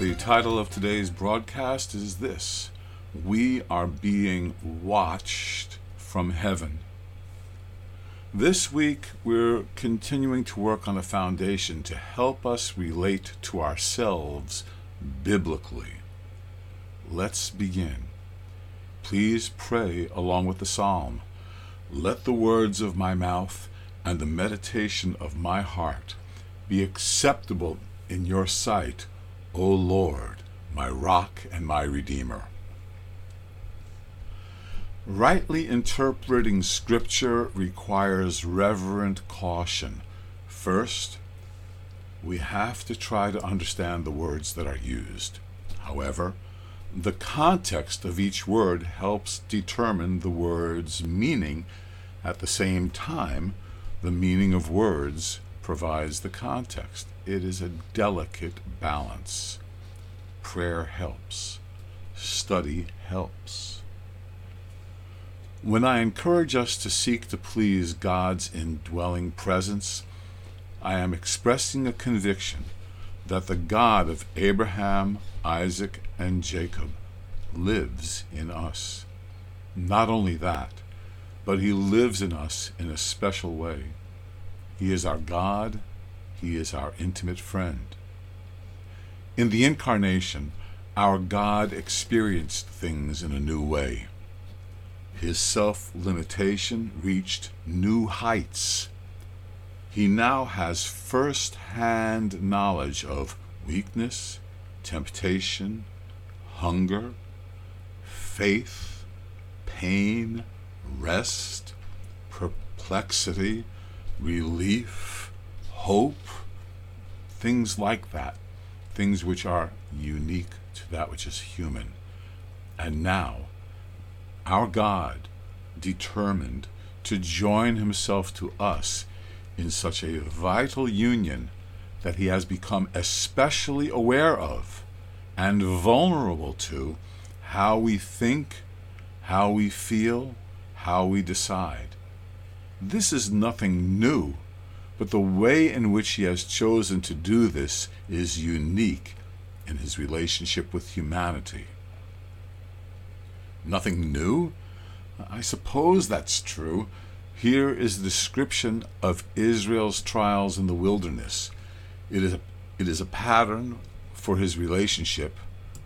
The title of today's broadcast is this We are being watched from heaven. This week, we're continuing to work on a foundation to help us relate to ourselves biblically. Let's begin. Please pray along with the psalm. Let the words of my mouth and the meditation of my heart be acceptable in your sight O Lord, my rock and my redeemer. Rightly interpreting Scripture requires reverent caution. First, we have to try to understand the words that are used. However, the context of each word helps determine the word's meaning. At the same time, the meaning of words provides the context. It is a delicate balance. Prayer helps. Study helps. When I encourage us to seek to please God's indwelling presence, I am expressing a conviction that the God of Abraham, Isaac, and Jacob lives in us. Not only that, but he lives in us in a special way. He is our God, He is our intimate friend. In the Incarnation, our God experienced things in a new way. His self limitation reached new heights. He now has first hand knowledge of weakness, temptation, hunger, faith, pain, rest, perplexity, relief, hope, things like that, things which are unique to that which is human. And now, our God determined to join himself to us in such a vital union that he has become especially aware of and vulnerable to how we think, how we feel, how we decide. This is nothing new, but the way in which he has chosen to do this is unique in his relationship with humanity. Nothing new? I suppose that's true. Here is the description of Israel's trials in the wilderness. It is a, it is a pattern for his relationship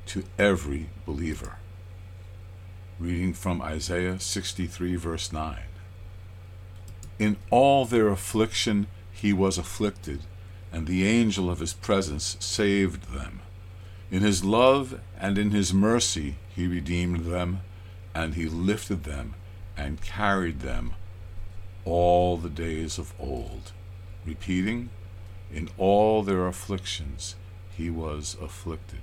to every believer. Reading from Isaiah 63, verse 9. In all their affliction he was afflicted, and the angel of his presence saved them. In his love and in his mercy he redeemed them, and he lifted them and carried them all the days of old. Repeating, in all their afflictions he was afflicted.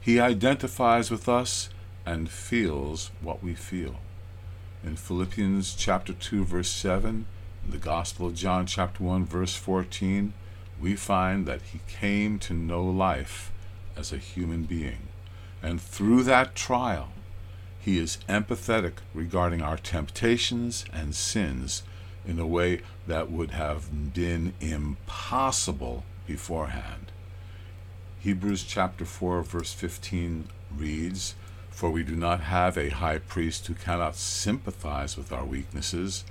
He identifies with us and feels what we feel in Philippians chapter 2 verse 7, in the Gospel of John chapter 1 verse 14, we find that he came to know life as a human being. And through that trial, he is empathetic regarding our temptations and sins in a way that would have been impossible beforehand. Hebrews chapter 4 verse 15 reads, for we do not have a high priest who cannot sympathize with our weaknesses,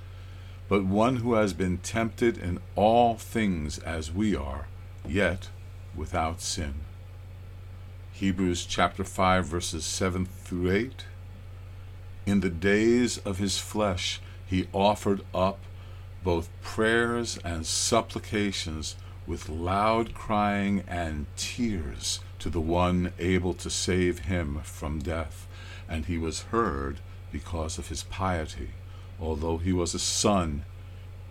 but one who has been tempted in all things as we are, yet without sin. Hebrews chapter 5 verses 7 through 8. In the days of his flesh he offered up both prayers and supplications with loud crying and tears to the one able to save him from death, and he was heard because of his piety. Although he was a son,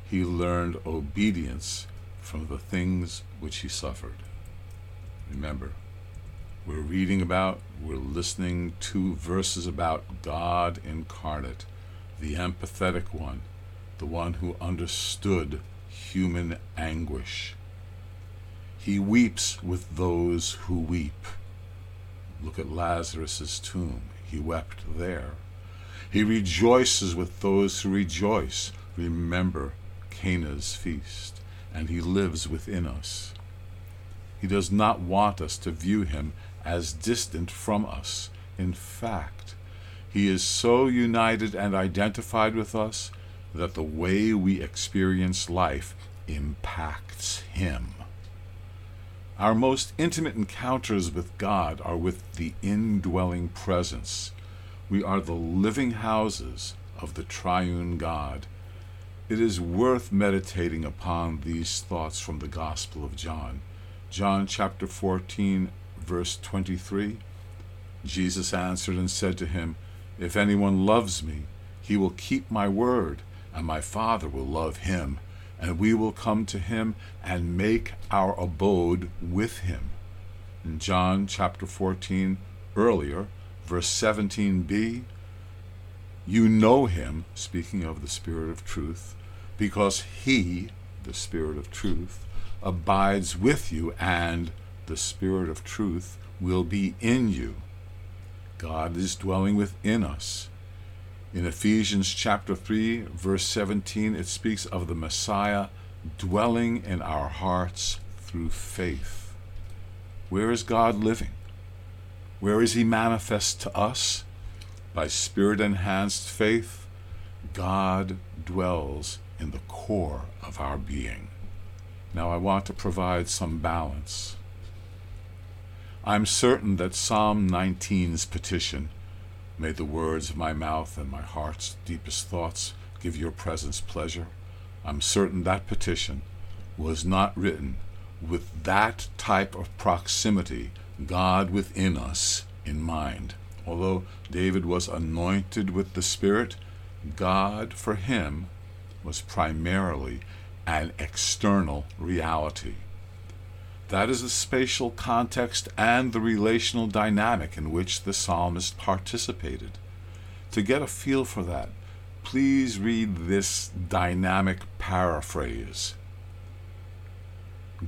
he learned obedience from the things which he suffered. Remember, We're reading about, we're listening to verses about God incarnate, the empathetic one, the one who understood human anguish. He weeps with those who weep. Look at Lazarus's tomb. He wept there. He rejoices with those who rejoice. Remember Cana's feast, and he lives within us. He does not want us to view him as distant from us. In fact, he is so united and identified with us that the way we experience life impacts him. Our most intimate encounters with God are with the indwelling presence. We are the living houses of the triune God. It is worth meditating upon these thoughts from the Gospel of John. John chapter 14, verse 23. Jesus answered and said to him, If anyone loves me, he will keep my word, and my Father will love him and we will come to him and make our abode with him. In John chapter 14, earlier, verse 17b, you know him, speaking of the Spirit of truth, because he, the Spirit of truth, abides with you, and the Spirit of truth will be in you. God is dwelling within us. In Ephesians chapter 3, verse 17, it speaks of the Messiah dwelling in our hearts through faith. Where is God living? Where is He manifest to us? By spirit enhanced faith, God dwells in the core of our being. Now, I want to provide some balance. I'm certain that Psalm 19's petition May the words of my mouth and my heart's deepest thoughts give your presence pleasure. I'm certain that petition was not written with that type of proximity, God within us, in mind. Although David was anointed with the Spirit, God for him was primarily an external reality. That is the spatial context and the relational dynamic in which the psalmist participated. To get a feel for that, please read this dynamic paraphrase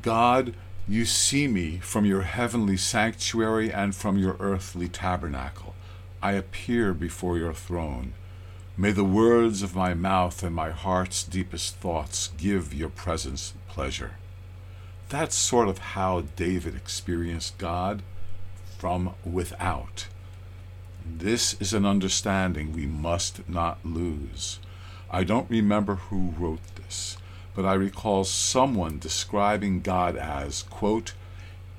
God, you see me from your heavenly sanctuary and from your earthly tabernacle. I appear before your throne. May the words of my mouth and my heart's deepest thoughts give your presence pleasure. That's sort of how David experienced God from without. This is an understanding we must not lose. I don't remember who wrote this, but I recall someone describing God as, quote,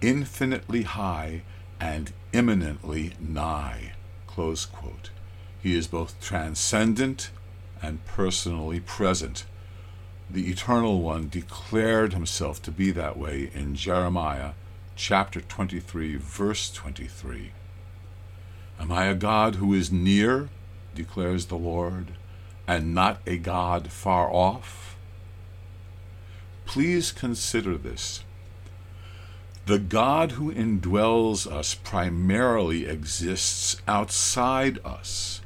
infinitely high and immanently nigh, close quote. He is both transcendent and personally present the Eternal One declared himself to be that way in Jeremiah chapter 23, verse 23. Am I a God who is near, declares the Lord, and not a God far off? Please consider this. The God who indwells us primarily exists outside us.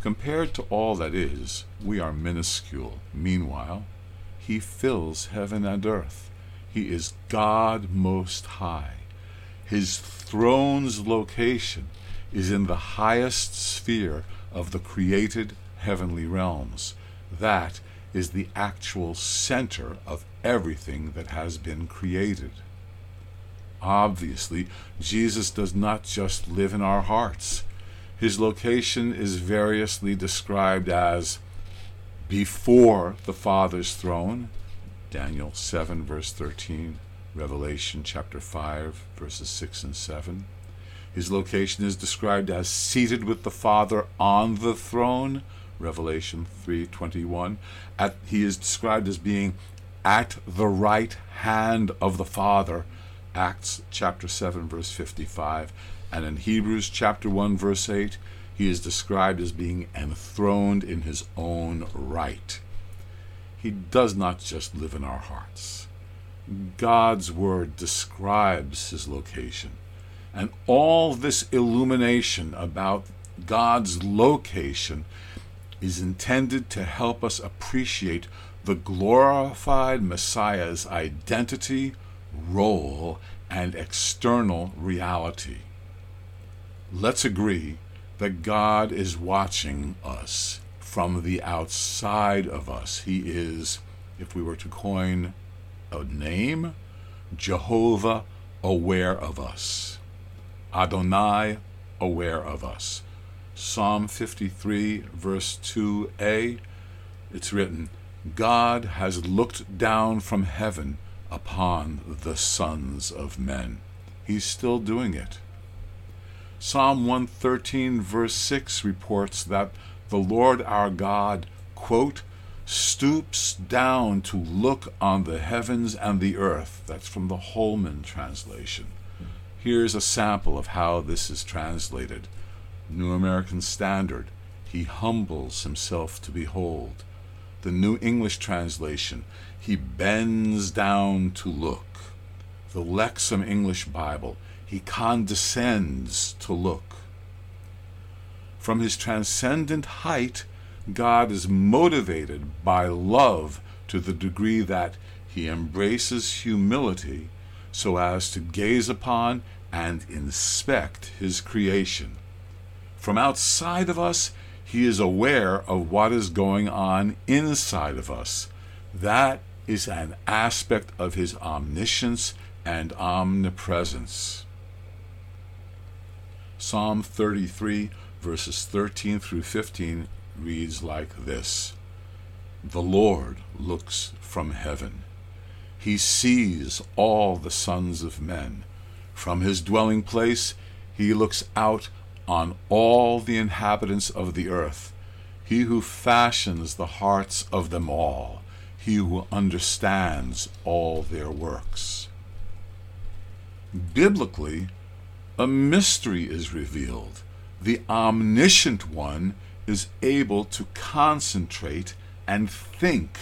Compared to all that is, we are minuscule. Meanwhile, he fills heaven and earth. He is God Most High. His throne's location is in the highest sphere of the created heavenly realms. That is the actual center of everything that has been created. Obviously, Jesus does not just live in our hearts. His location is variously described as before the Father's throne, Daniel 7, verse 13, Revelation chapter 5, verses 6 and 7. His location is described as seated with the Father on the throne, Revelation 3:21. At, he is described as being at the right hand of the Father, Acts chapter 7 verse 55, and in Hebrews chapter 1 verse 8, he is described as being enthroned in his own right. He does not just live in our hearts. God's word describes his location, And all this illumination about God's location is intended to help us appreciate the glorified Messiah's identity, role, and external reality. Let's agree that God is watching us from the outside of us. He is, if we were to coin a name, Jehovah aware of us. Adonai aware of us. Psalm 53, verse 2a, it's written, God has looked down from heaven upon the sons of men. He's still doing it. Psalm 113, verse 6 reports that the Lord our God, quote, stoops down to look on the heavens and the earth. That's from the Holman translation. Here's a sample of how this is translated New American Standard. He humbles himself to behold. The New English translation. He bends down to look. The Lexham English Bible. He condescends to look. From his transcendent height, God is motivated by love to the degree that he embraces humility so as to gaze upon and inspect his creation. From outside of us, he is aware of what is going on inside of us. That is an aspect of his omniscience and omnipresence. Psalm 33, verses 13 through 15 reads like this The Lord looks from heaven. He sees all the sons of men. From his dwelling place, he looks out on all the inhabitants of the earth. He who fashions the hearts of them all, he who understands all their works. Biblically, a mystery is revealed. The omniscient one is able to concentrate and think.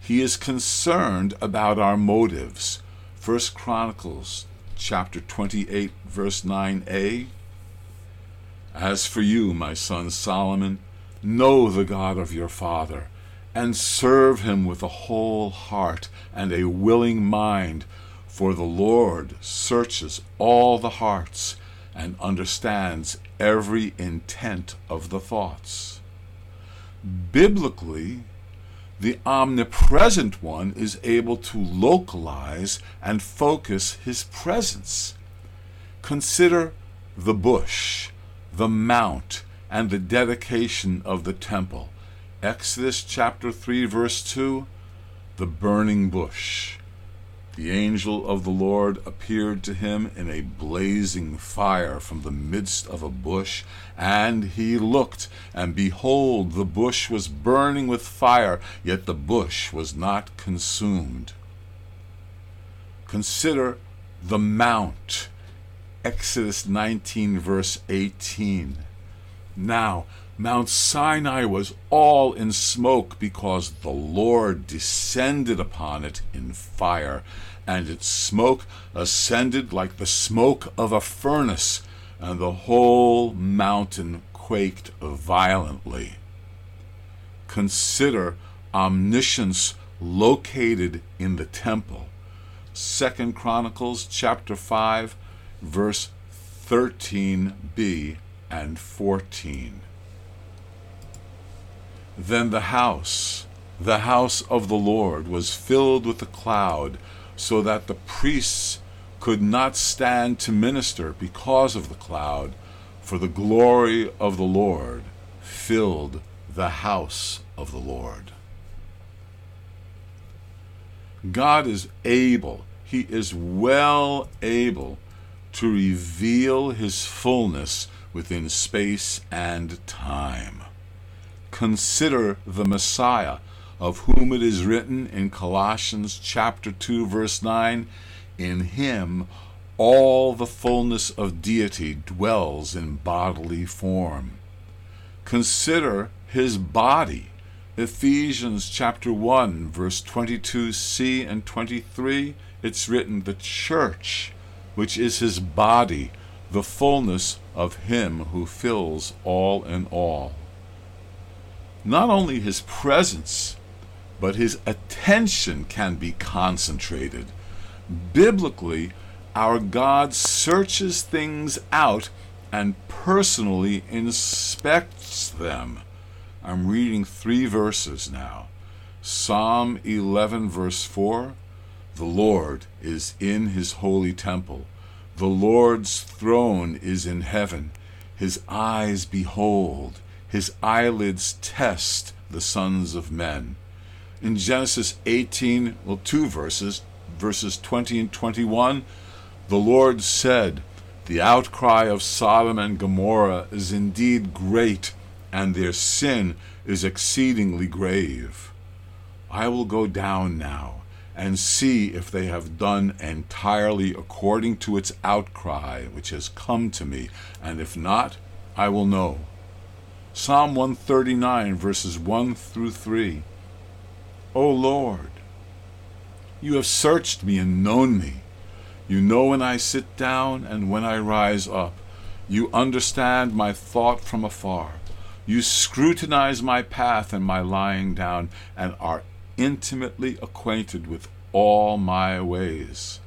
He is concerned about our motives. First Chronicles chapter 28 verse 9a As for you, my son Solomon, know the God of your father and serve him with a whole heart and a willing mind, for the Lord searches all the hearts and understands every intent of the thoughts. Biblically, the omnipresent one is able to localize and focus his presence. Consider the bush, the mount, and the dedication of the temple. Exodus chapter 3, verse 2 the burning bush. The angel of the Lord appeared to him in a blazing fire from the midst of a bush, and he looked, and behold, the bush was burning with fire, yet the bush was not consumed. Consider the mount. Exodus 19, verse 18. Now, Mount Sinai was all in smoke because the Lord descended upon it in fire, and its smoke ascended like the smoke of a furnace, and the whole mountain quaked violently. Consider omniscience located in the temple. Second Chronicles chapter 5 verse 13b and 14. Then the house, the house of the Lord, was filled with a cloud, so that the priests could not stand to minister because of the cloud, for the glory of the Lord filled the house of the Lord. God is able, He is well able to reveal His fullness within space and time. Consider the Messiah, of whom it is written in Colossians chapter 2 verse 9, in him all the fullness of deity dwells in bodily form. Consider his body. Ephesians chapter 1 verse 22c and 23 it's written the church which is his body, the fullness of him who fills all in all. Not only his presence, but his attention can be concentrated. Biblically, our God searches things out and personally inspects them. I'm reading three verses now. Psalm 11, verse 4 The Lord is in his holy temple. The Lord's throne is in heaven. His eyes behold, his eyelids test the sons of men. In Genesis 18, well, two verses, verses 20 and 21, the Lord said, The outcry of Sodom and Gomorrah is indeed great, and their sin is exceedingly grave. I will go down now and see if they have done entirely according to its outcry which has come to me, and if not, I will know. Psalm 139, verses 1 through 3. O Lord, you have searched me and known me. You know when I sit down and when I rise up. You understand my thought from afar. You scrutinize my path and my lying down, and are intimately acquainted with all my ways.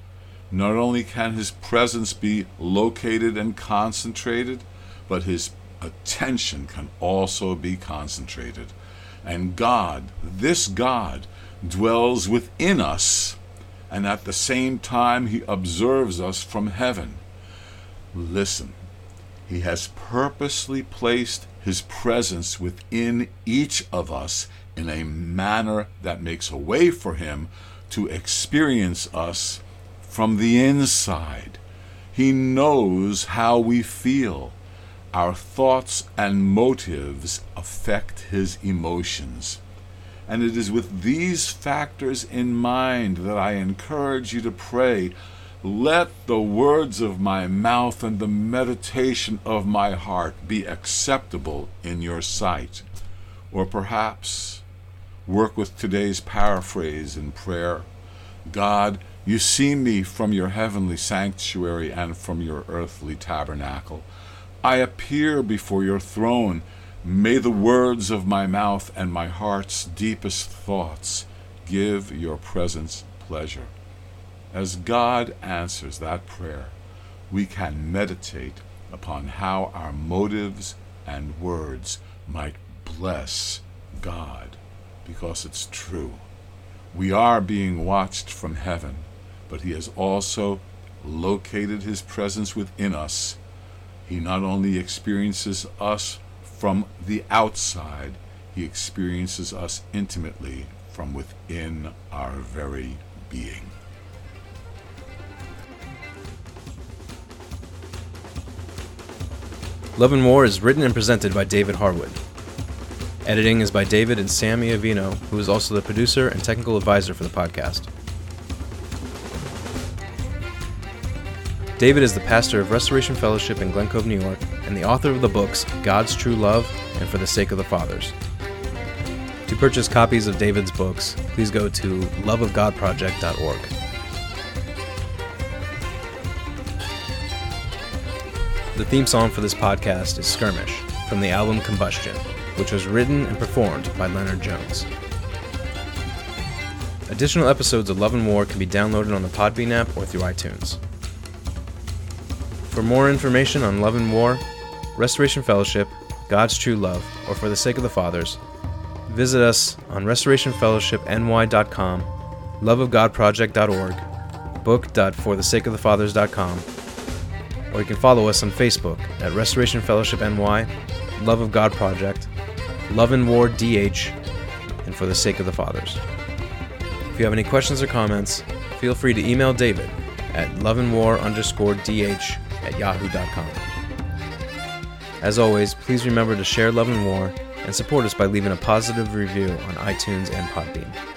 Not only can his presence be located and concentrated, but his attention can also be concentrated. And God, this God, dwells within us and at the same time he observes us from heaven. Listen, he has purposely placed his presence within each of us in a manner that makes a way for him to experience us from the inside. He knows how we feel. Our thoughts and motives affect his emotions. And it is with these factors in mind that I encourage you to pray. Let the words of my mouth and the meditation of my heart be acceptable in your sight. Or perhaps work with today's paraphrase in prayer God, you see me from your heavenly sanctuary and from your earthly tabernacle. I appear before your throne May the words of my mouth and my heart's deepest thoughts give your presence pleasure. As God answers that prayer, we can meditate upon how our motives and words might bless God, because it's true. We are being watched from heaven, but He has also located His presence within us. He not only experiences us from the outside, he experiences us intimately from within our very being. Love and War is written and presented by David Harwood. Editing is by David and Sam Iovino, who is also the producer and technical advisor for the podcast. David is the pastor of Restoration Fellowship in Glen Cove, New York, and the author of the books God's True Love and For the Sake of the Fathers. To purchase copies of David's books, please go to loveofgodproject.org. The theme song for this podcast is Skirmish from the album Combustion, which was written and performed by Leonard Jones. Additional episodes of Love and War can be downloaded on the Podbean app or through iTunes. For more information on Love and War, Restoration Fellowship, God's True Love, or For the Sake of the Fathers, visit us on restorationfellowshipny.com, loveofgodproject.org, book.forthesakeofthefathers.com, or you can follow us on Facebook at Restoration Fellowship NY, Love of God Project, Love and War DH, and For the Sake of the Fathers. If you have any questions or comments, feel free to email David at loveandwar underscore DH at yahoo.com. As always, please remember to share Love and War and support us by leaving a positive review on iTunes and Podbean.